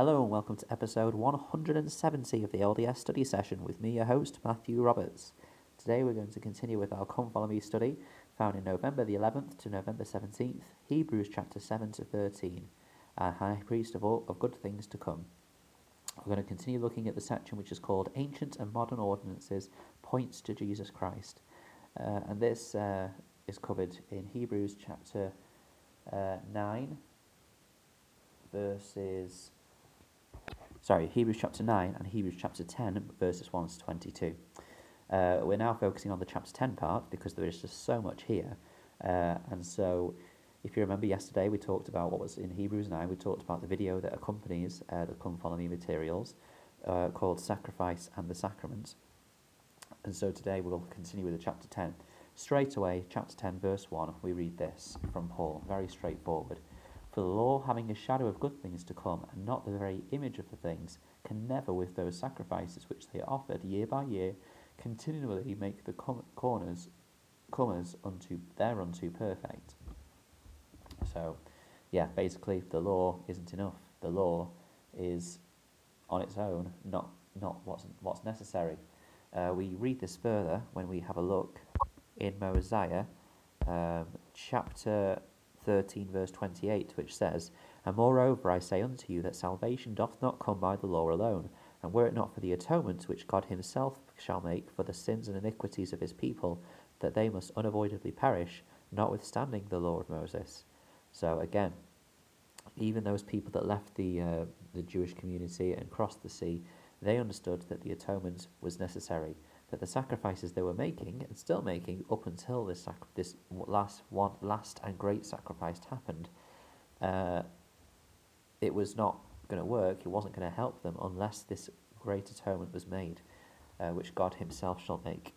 Hello and welcome to episode 170 of the LDS study session with me, your host, Matthew Roberts. Today we're going to continue with our Come Follow Me study found in November the 11th to November 17th, Hebrews chapter 7 to 13, a high priest of, all, of good things to come. We're going to continue looking at the section which is called Ancient and Modern Ordinances Points to Jesus Christ. Uh, and this uh, is covered in Hebrews chapter uh, 9, verses sorry, Hebrews chapter 9 and Hebrews chapter 10, verses 1 to 22. Uh, we're now focusing on the chapter 10 part because there is just so much here. Uh, and so, if you remember yesterday, we talked about what was in Hebrews 9, we talked about the video that accompanies uh, the Come Follow Me materials uh, called Sacrifice and the Sacraments. And so today we'll continue with the chapter 10. Straight away, chapter 10, verse 1, we read this from Paul, very straightforward. For the law, having a shadow of good things to come, and not the very image of the things, can never, with those sacrifices which they offered year by year, continually make the com- corners comers unto thereunto perfect. So, yeah, basically, the law isn't enough. The law is, on its own, not not what's what's necessary. Uh, we read this further when we have a look in Mosiah, um, chapter 13, verse 28, which says, And moreover I say unto you that salvation doth not come by the law alone, and were it not for the atonement which God himself shall make for the sins and iniquities of his people, that they must unavoidably perish, notwithstanding the law of Moses. So again, even those people that left the uh, the Jewish community and crossed the sea, they understood that the atonement was necessary that the sacrifices they were making and still making up until this sac- this last one last and great sacrifice happened, uh, it was not going to work. It wasn't going to help them unless this great atonement was made, uh, which God Himself shall make.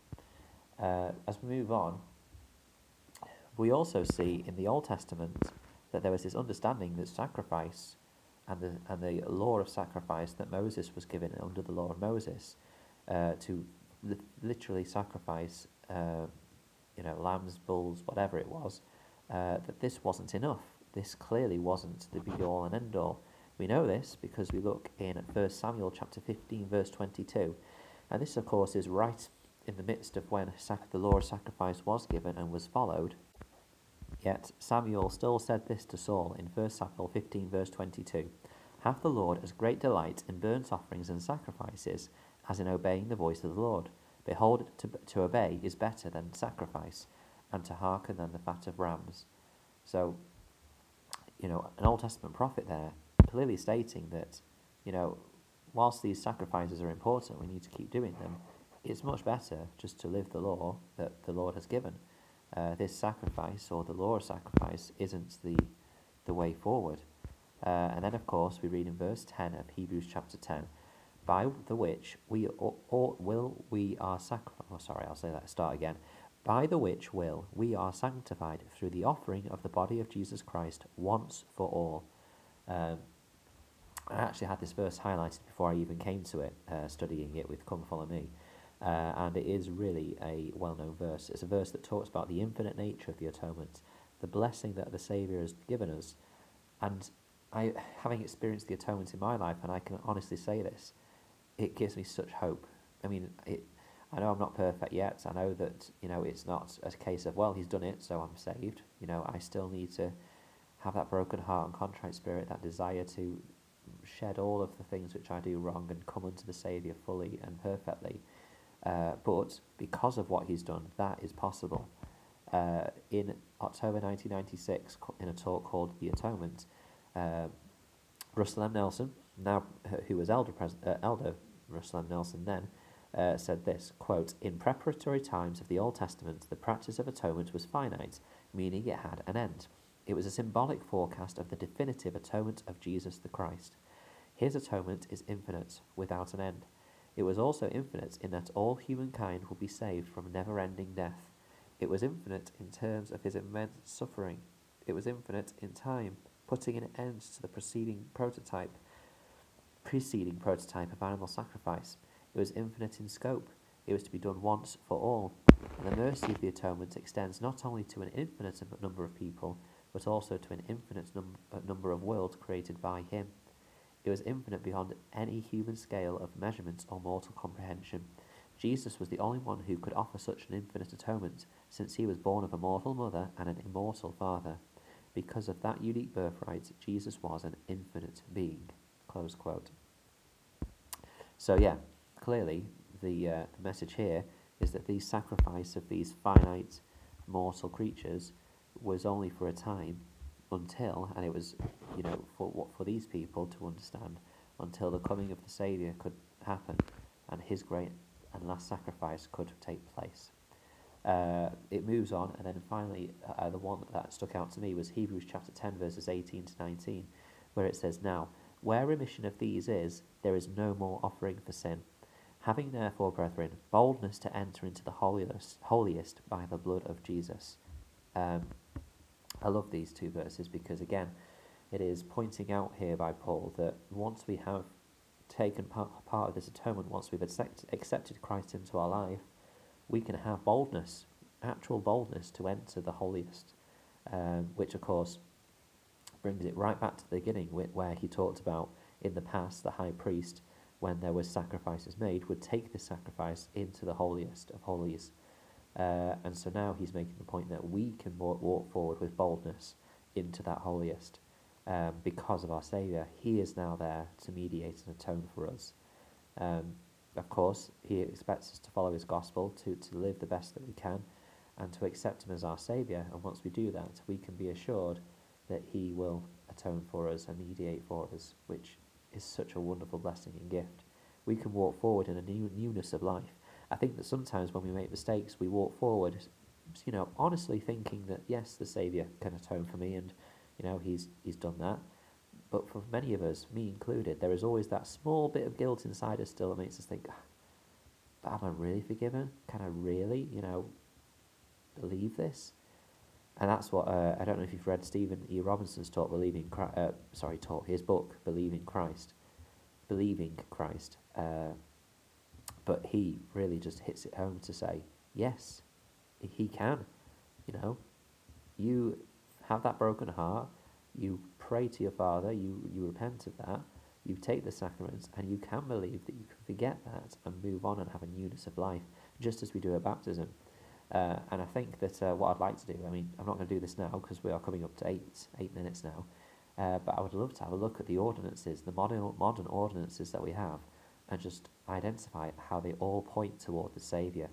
Uh, as we move on, we also see in the Old Testament that there was this understanding that sacrifice and the and the law of sacrifice that Moses was given under the law of Moses uh, to li- literally sacrifice, uh, you know, lambs, bulls, whatever it was, uh, that this wasn't enough. This clearly wasn't the be all and end all. We know this because we look in 1 Samuel chapter 15, verse 22. And this, of course, is right in the midst of when sac- the law of sacrifice was given and was followed. Yet Samuel still said this to Saul in 1 Samuel 15, verse 22 Have the Lord as great delight in burnt offerings and sacrifices as in obeying the voice of the Lord. Behold, to, to obey is better than sacrifice, and to hearken than the fat of rams. So, you know, an Old Testament prophet there clearly stating that, you know, whilst these sacrifices are important, we need to keep doing them. It's much better just to live the law that the Lord has given. Uh, this sacrifice or the law of sacrifice isn't the the way forward. Uh, and then, of course, we read in verse 10 of Hebrews chapter 10 by the which we or, or will we are sanctified. Oh, sorry, I'll say that. Start again. By the which will we are sanctified through the offering of the body of Jesus Christ once for all. Um, I actually had this verse highlighted before I even came to it, uh, studying it with Come Follow Me. Uh, and it is really a well known verse. It's a verse that talks about the infinite nature of the atonement, the blessing that the Saviour has given us. And I, having experienced the atonement in my life, and I can honestly say this, it gives me such hope. I mean, it, I know I'm not perfect yet. I know that you know it's not a case of well, he's done it, so I'm saved. You know, I still need to have that broken heart and contrite spirit, that desire to shed all of the things which I do wrong and come unto the Saviour fully and perfectly. Uh, but because of what he's done, that is possible. Uh, in October 1996, in a talk called The Atonement, uh, Russell M. Nelson, now who was elder, pres- uh, elder Russell M. Nelson then, uh, said this quote in preparatory times of the old testament the practice of atonement was finite meaning it had an end. It was a symbolic forecast of the definitive atonement of jesus the christ. His atonement is infinite without an end. It was also infinite in that all humankind will be saved from never ending death. It was infinite in terms of his immense suffering. It was infinite in time putting an end to the preceding prototype preceding prototype of animal sacrifice. It was infinite in scope. It was to be done once for all. And the mercy of the atonement extends not only to an infinite number of people, but also to an infinite num- uh, number of worlds created by Him. It was infinite beyond any human scale of measurement or mortal comprehension. Jesus was the only one who could offer such an infinite atonement, since he was born of a mortal mother and an immortal father. Because of that unique birthright, Jesus was an infinite being. Close quote. So, yeah, clearly the, uh, the message here is that the sacrifice of these finite mortal creatures was only for a time until, and it was, you know, for what for these people to understand, until the coming of the Saviour could happen, and His great and last sacrifice could take place. Uh, it moves on, and then finally, uh, the one that stuck out to me was Hebrews chapter 10, verses 18 to 19, where it says, Now, where remission of these is, there is no more offering for sin. Having therefore, brethren, boldness to enter into the holiest, holiest by the blood of Jesus. Um, I love these two verses because, again, it is pointing out here by Paul that once we have taken part, part of this atonement, once we've accept, accepted Christ into our life, we can have boldness, actual boldness to enter the holiest, um, which, of course, brings it right back to the beginning where he talked about in the past the high priest, when there was sacrifices made, would take the sacrifice into the holiest of holies uh, and so now he's making the point that we can walk, walk forward with boldness into that holiest um, because of our Saviour. He is now there to mediate and atone for us. Um, of course, he expects us to follow his gospel, to, to live the best that we can, and to accept him as our Saviour. And once we do that, we can be assured that he will atone for us and mediate for us, which is such a wonderful blessing and gift. We can walk forward in a new newness of life I think that sometimes when we make mistakes, we walk forward, you know, honestly thinking that yes, the Saviour can atone for me, and you know, He's He's done that. But for many of us, me included, there is always that small bit of guilt inside us still that makes us think, ah, but am I really forgiven? Can I really, you know, believe this? And that's what uh, I don't know if you've read Stephen E. Robinson's talk, believing Christ, uh, sorry, talk his book, believing Christ, believing Christ. Uh, but he really just hits it home to say, yes, he can. You know, you have that broken heart, you pray to your Father, you, you repent of that, you take the sacraments, and you can believe that you can forget that and move on and have a newness of life, just as we do at baptism. Uh, and I think that uh, what I'd like to do, I mean, I'm not going to do this now because we are coming up to eight eight minutes now, uh, but I would love to have a look at the ordinances, the modern modern ordinances that we have, and just identify how they all point toward the Saviour.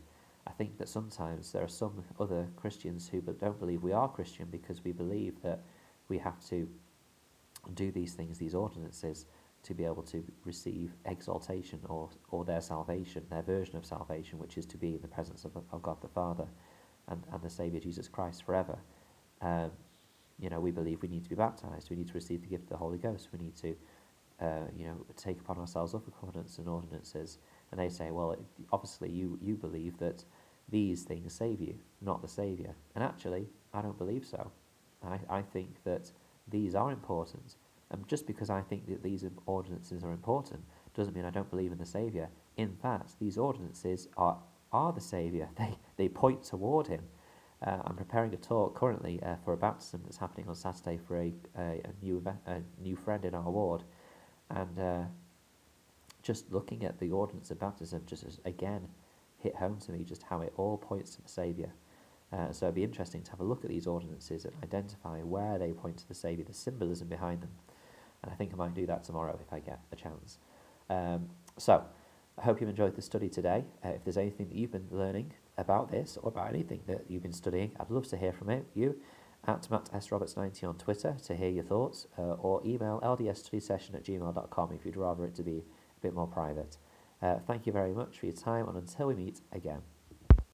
I think that sometimes there are some other Christians who don't believe we are Christian because we believe that we have to do these things, these ordinances, to be able to receive exaltation or, or their salvation, their version of salvation, which is to be in the presence of, of God the Father and, and the Saviour Jesus Christ forever. Um, you know, we believe we need to be baptized, we need to receive the gift of the Holy Ghost, we need to uh, you know, take upon ourselves other covenants and ordinances. And they say, well, it, obviously you, you believe that these things save you, not the Saviour. And actually, I don't believe so. I, I think that these are important. And just because I think that these ordinances are important doesn't mean I don't believe in the Saviour. In fact, these ordinances are, are the Saviour. They, they point toward Him. Uh, I'm preparing a talk currently uh, for a baptism that's happening on Saturday for a, a, a new, a new friend in our ward. And uh, just looking at the ordinance of baptism just as, again hit home to me just how it all points to the Saviour. Uh, so it'd be interesting to have a look at these ordinances and identify where they point to the Saviour, the symbolism behind them. And I think I might do that tomorrow if I get a chance. Um, so I hope you've enjoyed the study today. Uh, if there's anything that you've been learning about this or about anything that you've been studying, I'd love to hear from you at Matt S. Roberts 90 on Twitter to hear your thoughts, uh, or email ldsstudysession at gmail.com if you'd rather it to be a bit more private. Uh, thank you very much for your time, and until we meet again.